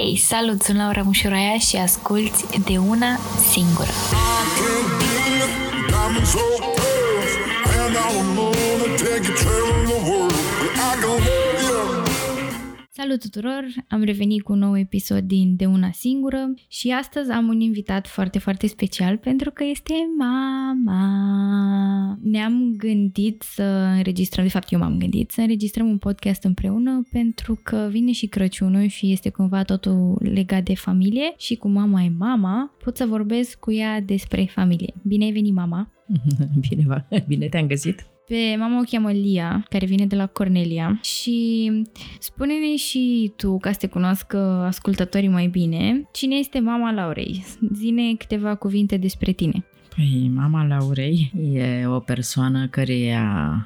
Hei, salut, sunt Laura Mușuraia și asculti de una singură. Salut tuturor! Am revenit cu un nou episod din De Una Singură și astăzi am un invitat foarte, foarte special pentru că este mama. Ne-am gândit să înregistrăm, de fapt eu m-am gândit să înregistrăm un podcast împreună pentru că vine și Crăciunul și este cumva totul legat de familie și cu mama e mama, pot să vorbesc cu ea despre familie. Bine ai venit, mama! Bine, bine te-am găsit! Pe mama o cheamă Lia, care vine de la Cornelia și spune-ne și tu, ca să te cunoască ascultătorii mai bine, cine este mama Laurei? Zine câteva cuvinte despre tine. Păi, mama Laurei e o persoană care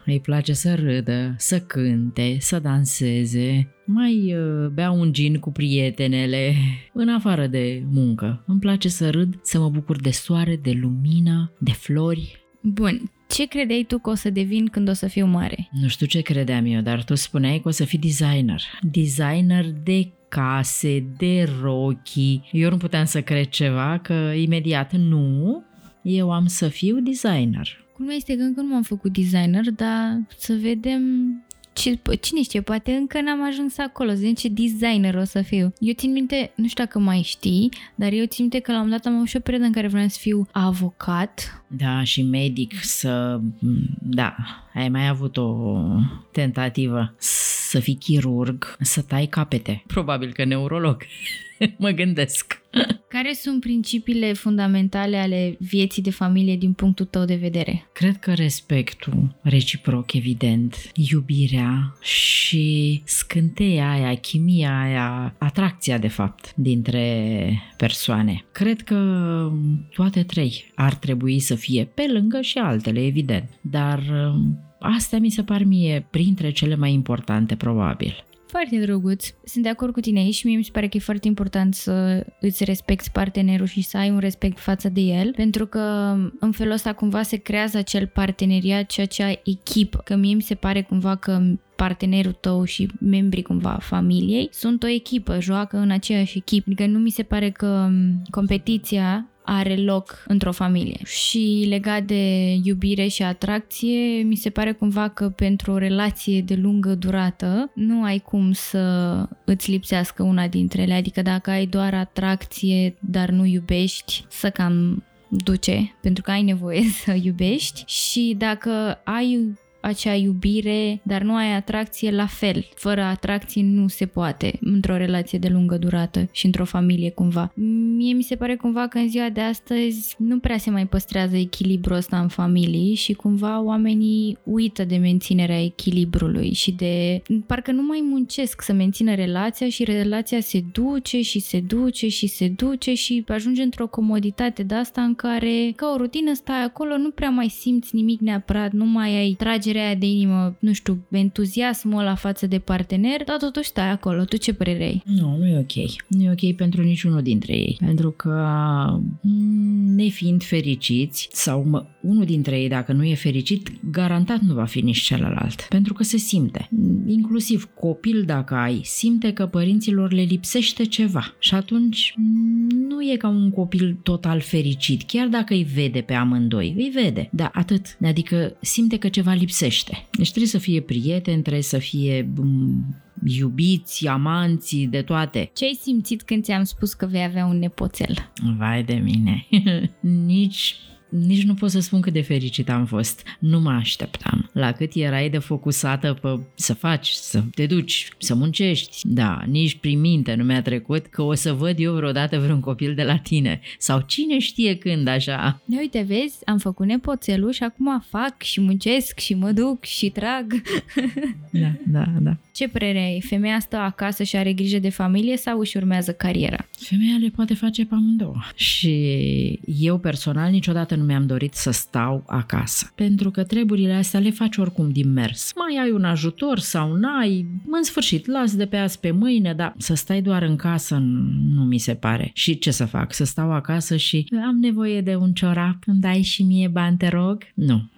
îi place să râdă, să cânte, să danseze, mai uh, bea un gin cu prietenele, în afară de muncă. Îmi place să râd, să mă bucur de soare, de lumină, de flori. Bun, ce credeai tu că o să devin când o să fiu mare? Nu știu ce credeam eu, dar tu spuneai că o să fii designer. Designer de case, de rochi. Eu nu puteam să cred ceva, că imediat nu, eu am să fiu designer. Cum este că încă nu m-am făcut designer, dar să vedem ce, cine știe, poate încă n-am ajuns acolo, zic ce designer o să fiu. Eu țin minte, nu știu dacă mai știi, dar eu țin minte că la un dat am avut și o perioadă în care vreau să fiu avocat. Da, și medic să... Da, ai mai avut o tentativă să fii chirurg, să tai capete. Probabil că neurolog. mă gândesc. Care sunt principiile fundamentale ale vieții de familie din punctul tău de vedere? Cred că respectul reciproc, evident, iubirea și scânteia aia, chimia aia, atracția, de fapt, dintre persoane. Cred că toate trei ar trebui să fie pe lângă și altele, evident, dar astea mi se par mie printre cele mai importante, probabil. Foarte drăguț. Sunt de acord cu tine aici și mie mi se pare că e foarte important să îți respecti partenerul și să ai un respect față de el, pentru că în felul ăsta cumva se creează acel parteneriat și acea echipă. Că mie mi se pare cumva că partenerul tău și membrii cumva familiei sunt o echipă, joacă în aceeași echipă. Adică nu mi se pare că competiția are loc într-o familie. Și legat de iubire și atracție, mi se pare cumva că pentru o relație de lungă durată nu ai cum să îți lipsească una dintre ele. Adică dacă ai doar atracție, dar nu iubești, să cam duce, pentru că ai nevoie să iubești și dacă ai acea iubire, dar nu ai atracție la fel. Fără atracție nu se poate într-o relație de lungă durată și într-o familie cumva. Mie mi se pare cumva că în ziua de astăzi nu prea se mai păstrează echilibrul ăsta în familii și cumva oamenii uită de menținerea echilibrului și de... parcă nu mai muncesc să mențină relația și relația se duce și se duce și se duce și ajunge într-o comoditate de asta în care ca o rutină stai acolo, nu prea mai simți nimic neapărat, nu mai ai trage afacerea de inimă, nu știu, entuziasmul la față de partener, dar totuși stai acolo. Tu ce părere ai? Nu, nu e ok. Nu e ok pentru niciunul dintre ei. Pentru că mm, nefiind fericiți sau mă, unul dintre ei dacă nu e fericit, garantat nu va fi nici celălalt. Pentru că se simte. Inclusiv copil dacă ai, simte că părinților le lipsește ceva. Și atunci nu e ca un copil total fericit, chiar dacă îi vede pe amândoi. Îi vede, da, atât. Adică simte că ceva lipsește lipsește. Deci trebuie să fie prieteni, trebuie să fie iubiți, amanții, de toate. Ce ai simțit când ți-am spus că vei avea un nepoțel? Vai de mine! Nici nici nu pot să spun cât de fericit am fost. Nu mă așteptam. La cât erai de focusată pe să faci, să te duci, să muncești. Da, nici prin minte nu mi-a trecut că o să văd eu vreodată vreun copil de la tine. Sau cine știe când așa. Ne uite, vezi, am făcut nepoțelul și acum fac și muncesc și mă duc și trag. da, da, da. Ce părere ai? Femeia stă acasă și are grijă de familie sau își urmează cariera? Femeia le poate face pe amândouă. Și eu personal niciodată nu mi-am dorit să stau acasă. Pentru că treburile astea le faci oricum din mers. Mai ai un ajutor sau n-ai, în sfârșit, las de pe azi pe mâine, dar să stai doar în casă nu mi se pare. Și ce să fac? Să stau acasă și am nevoie de un ciorap, îmi dai și mie bani, te rog? Nu,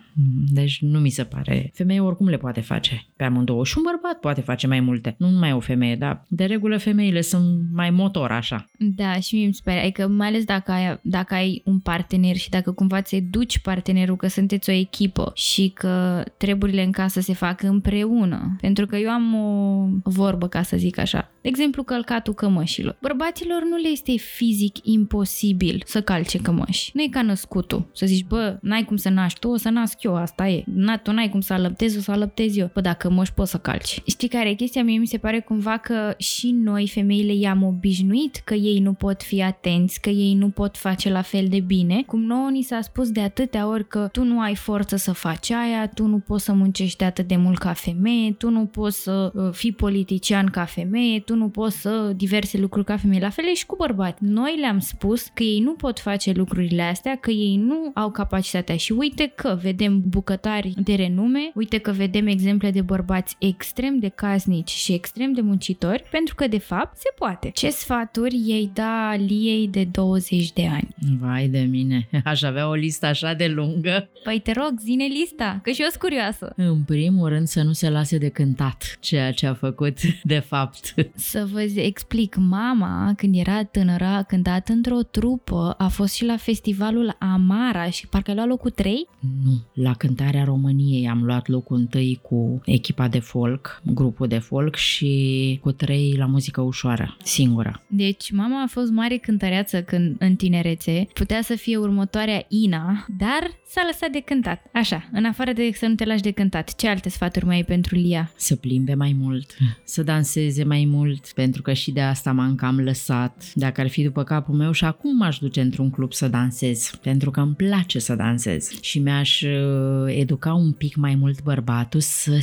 Deci nu mi se pare. Femeia oricum le poate face pe amândouă și un bărbat poate face mai multe. Nu numai o femeie, dar de regulă femeile sunt mai motor așa. Da, și mie mi se pare, adică mai ales dacă ai, dacă ai un partener și dacă cumva ți duci partenerul că sunteți o echipă și că treburile în casă se fac împreună. Pentru că eu am o vorbă, ca să zic așa. De exemplu, călcatul cămășilor. Bărbaților nu le este fizic imposibil să calce cămăși. Nu e ca născutul. Să zici, bă, n-ai cum să naști tu, o să nasc eu, asta e. Na, tu n-ai cum să alăptezi, o să alăptez eu. Bă, dacă măși poți să calci. Știi care e chestia? Mie mi se pare cumva că și noi, femeile, i-am obișnuit că ei nu pot fi atenți, că ei nu pot face la fel de bine. Cum nouă ni s-a spus de atâtea ori că tu nu ai forță să faci aia, tu nu poți să muncești atât de mult ca femeie, tu nu poți să uh, fii politician ca femeie, tu nu poți să diverse lucruri ca femeie. La fel e și cu bărbați. Noi le-am spus că ei nu pot face lucrurile astea, că ei nu au capacitatea și uite că vedem bucătari de renume, uite că vedem exemple de bărbați extrem de casnici și extrem de muncitori, pentru că de fapt se poate. Ce sfaturi ei da Liei de 20 de ani? Vai de mine, aș avea o listă așa de lungă. Păi te rog, zine lista, că și eu sunt curioasă. În primul rând să nu se lase de cântat ceea ce a făcut de fapt. Să vă explic, mama când era tânără a cântat într-o trupă, a fost și la festivalul Amara și parcă a luat locul 3? Nu, la cântarea României am luat locul întâi cu echipa de folk, grupul de folk și cu trei la muzică ușoară, singură. Deci mama a fost mare cântăreață când în tinerețe, putea să fie următoarea Ina, dar s-a lăsat de cântat. Așa, în afară de să nu te lași de cântat, ce alte sfaturi mai ai pentru Lia? Să plimbe mai mult, să danseze mai mult, pentru că și de asta m-am cam lăsat. Dacă ar fi după capul meu și acum m-aș duce într-un club să dansez, pentru că îmi place să dansez și mi-aș uh, educa un pic mai mult bărbatul să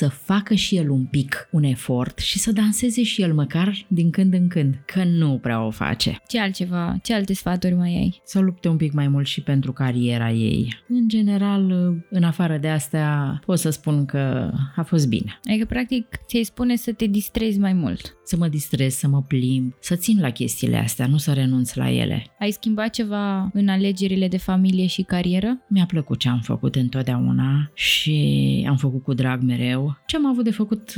să facă și el un pic un efort și să danseze și el măcar din când în când, că nu prea o face. Ce altceva, ce alte sfaturi mai ai? Să lupte un pic mai mult și pentru cariera ei. În general, în afară de astea, pot să spun că a fost bine. Adică, practic, ți-ai spune să te distrezi mai mult. Să mă distrez, să mă plimb, să țin la chestiile astea, nu să renunț la ele. Ai schimbat ceva în alegerile de familie și carieră? Mi-a plăcut ce am făcut întotdeauna și am făcut cu drag mereu ce am avut de făcut?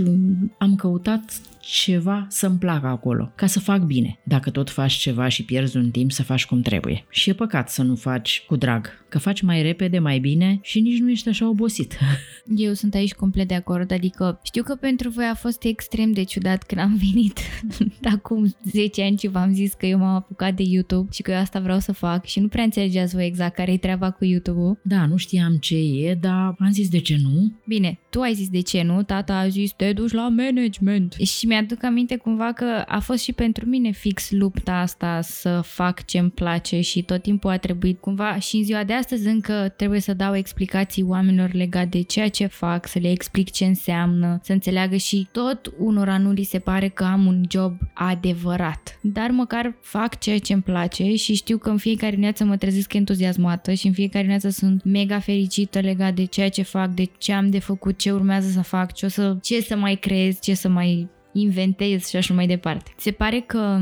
Am căutat ceva să-mi placă acolo, ca să fac bine. Dacă tot faci ceva și pierzi un timp, să faci cum trebuie. Și e păcat să nu faci cu drag, că faci mai repede, mai bine și nici nu ești așa obosit. Eu sunt aici complet de acord, adică știu că pentru voi a fost extrem de ciudat când am venit acum 10 ani și v-am zis că eu m-am apucat de YouTube și că eu asta vreau să fac și nu prea înțelegeați voi exact care e treaba cu YouTube-ul. Da, nu știam ce e, dar am zis de ce nu. Bine, tu ai zis de ce nu, tata a zis te duci la management. Și mi-aduc aminte cumva că a fost și pentru mine fix lupta asta să fac ce îmi place și tot timpul a trebuit cumva și în ziua de astăzi încă trebuie să dau explicații oamenilor legat de ceea ce fac, să le explic ce înseamnă, să înțeleagă și tot unora nu li se pare că am un job adevărat. Dar măcar fac ceea ce îmi place și știu că în fiecare dimineață mă trezesc entuziasmată și în fiecare dimineață sunt mega fericită legat de ceea ce fac, de ce am de făcut, ce urmează să fac, ce, o să, ce să mai creez, ce să mai inventez și așa mai departe. Se pare că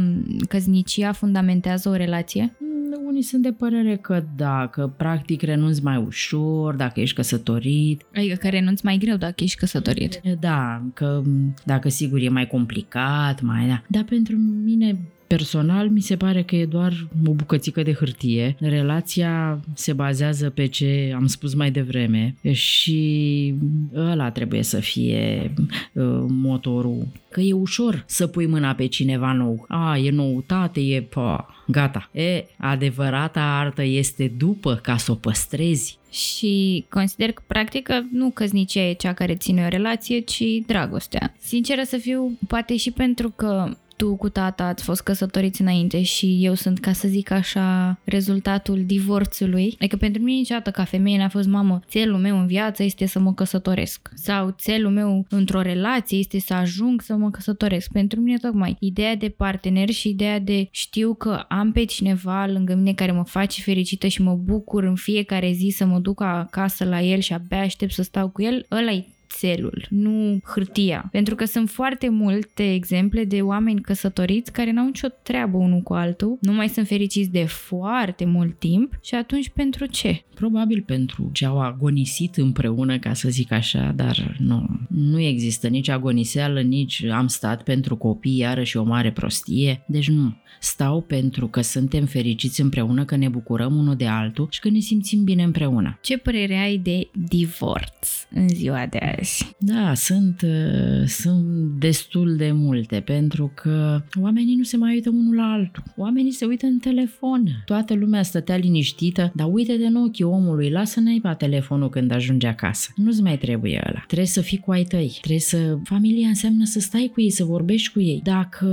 căznicia fundamentează o relație? Mm, unii sunt de părere că da, că practic renunți mai ușor dacă ești căsătorit. Adică că renunți mai greu dacă ești căsătorit. Da, că dacă sigur e mai complicat, mai da. Dar pentru mine Personal, mi se pare că e doar o bucățică de hârtie. Relația se bazează pe ce am spus mai devreme și ăla trebuie să fie uh, motorul. Că e ușor să pui mâna pe cineva nou. A, e noutate, e pa, gata. E, adevărata artă este după ca să o păstrezi și consider că practică nu căznicia e cea care ține o relație, ci dragostea. Sinceră să fiu, poate și pentru că tu cu tata ați fost căsătoriți înainte și eu sunt, ca să zic așa, rezultatul divorțului. Adică pentru mine niciodată ca femeie n-a fost, mamă, țelul meu în viață este să mă căsătoresc. Sau țelul meu într-o relație este să ajung să mă căsătoresc. Pentru mine tocmai ideea de partener și ideea de știu că am pe cineva lângă mine care mă face fericită și mă bucur în fiecare zi să mă duc acasă la el și abia aștept să stau cu el, ăla e țelul, nu hârtia. Pentru că sunt foarte multe exemple de oameni căsătoriți care n-au nicio treabă unul cu altul, nu mai sunt fericiți de foarte mult timp și atunci pentru ce? Probabil pentru ce au agonisit împreună, ca să zic așa, dar nu, nu există nici agoniseală, nici am stat pentru copii, iarăși o mare prostie, deci nu. Stau pentru că suntem fericiți împreună, că ne bucurăm unul de altul și că ne simțim bine împreună. Ce părere ai de divorț în ziua de azi? Da, sunt, uh, sunt destul de multe, pentru că oamenii nu se mai uită unul la altul. Oamenii se uită în telefon. Toată lumea stătea liniștită, dar uite-te în ochii omului, lasă naiba telefonul când ajunge acasă. Nu-ți mai trebuie ăla. Trebuie să fii cu ai tăi. Trebuie să... Familia înseamnă să stai cu ei, să vorbești cu ei. Dacă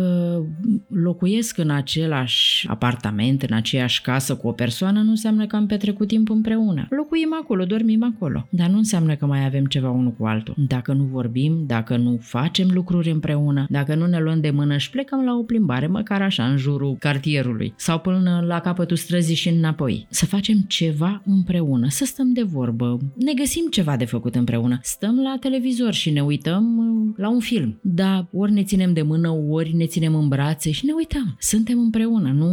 locuiesc în același apartament, în aceeași casă cu o persoană, nu înseamnă că am petrecut timp împreună. Locuim acolo, dormim acolo. Dar nu înseamnă că mai avem ceva unul cu altul. Dacă nu vorbim, dacă nu facem lucruri împreună, dacă nu ne luăm de mână și plecăm la o plimbare, măcar așa, în jurul cartierului sau până la capătul străzii și înapoi. Să facem ceva împreună, să stăm de vorbă, ne găsim ceva de făcut împreună. Stăm la televizor și ne uităm uh, la un film. Da, ori ne ținem de mână, ori ne ținem în brațe și ne uităm. Suntem împreună, nu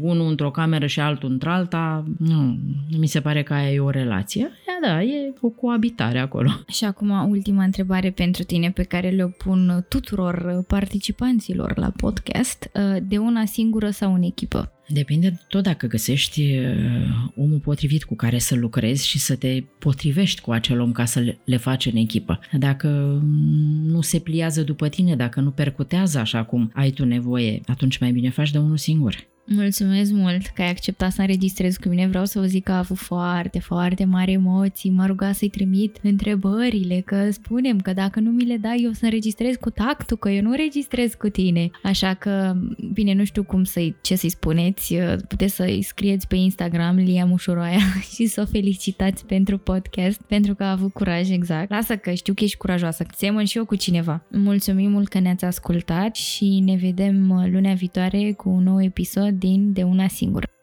unul într-o cameră și altul într-alta. Nu, mi se pare că aia e o relație. Ia da, e o coabitare acolo. Și acum ultima întrebare pentru tine pe care le pun tuturor participanților la podcast. Uh, de una singură sau în echipă? Depinde tot dacă găsești uh, omul potrivit cu care să lucrezi și să te potrivești cu acel om ca să le faci în echipă. Dacă nu se pliază după tine, dacă nu percutează așa cum ai tu nevoie, atunci mai bine faci de unul singur. Mulțumesc mult că ai acceptat să înregistrezi cu mine. Vreau să vă zic că a avut foarte, foarte mari emoții. M-a rugat să-i trimit întrebările, că spunem că dacă nu mi le dai, eu să înregistrez cu tactul, că eu nu înregistrez cu tine. Așa că, bine, nu știu cum să-i, ce să-i spuneți. Puteți să-i scrieți pe Instagram Lia Mușuroaia și să o felicitați pentru podcast, pentru că a avut curaj, exact. Lasă că știu că ești curajoasă, că semăn și eu cu cineva. Mulțumim mult că ne-ați ascultat și ne vedem lunea viitoare cu un nou episod din De una singură.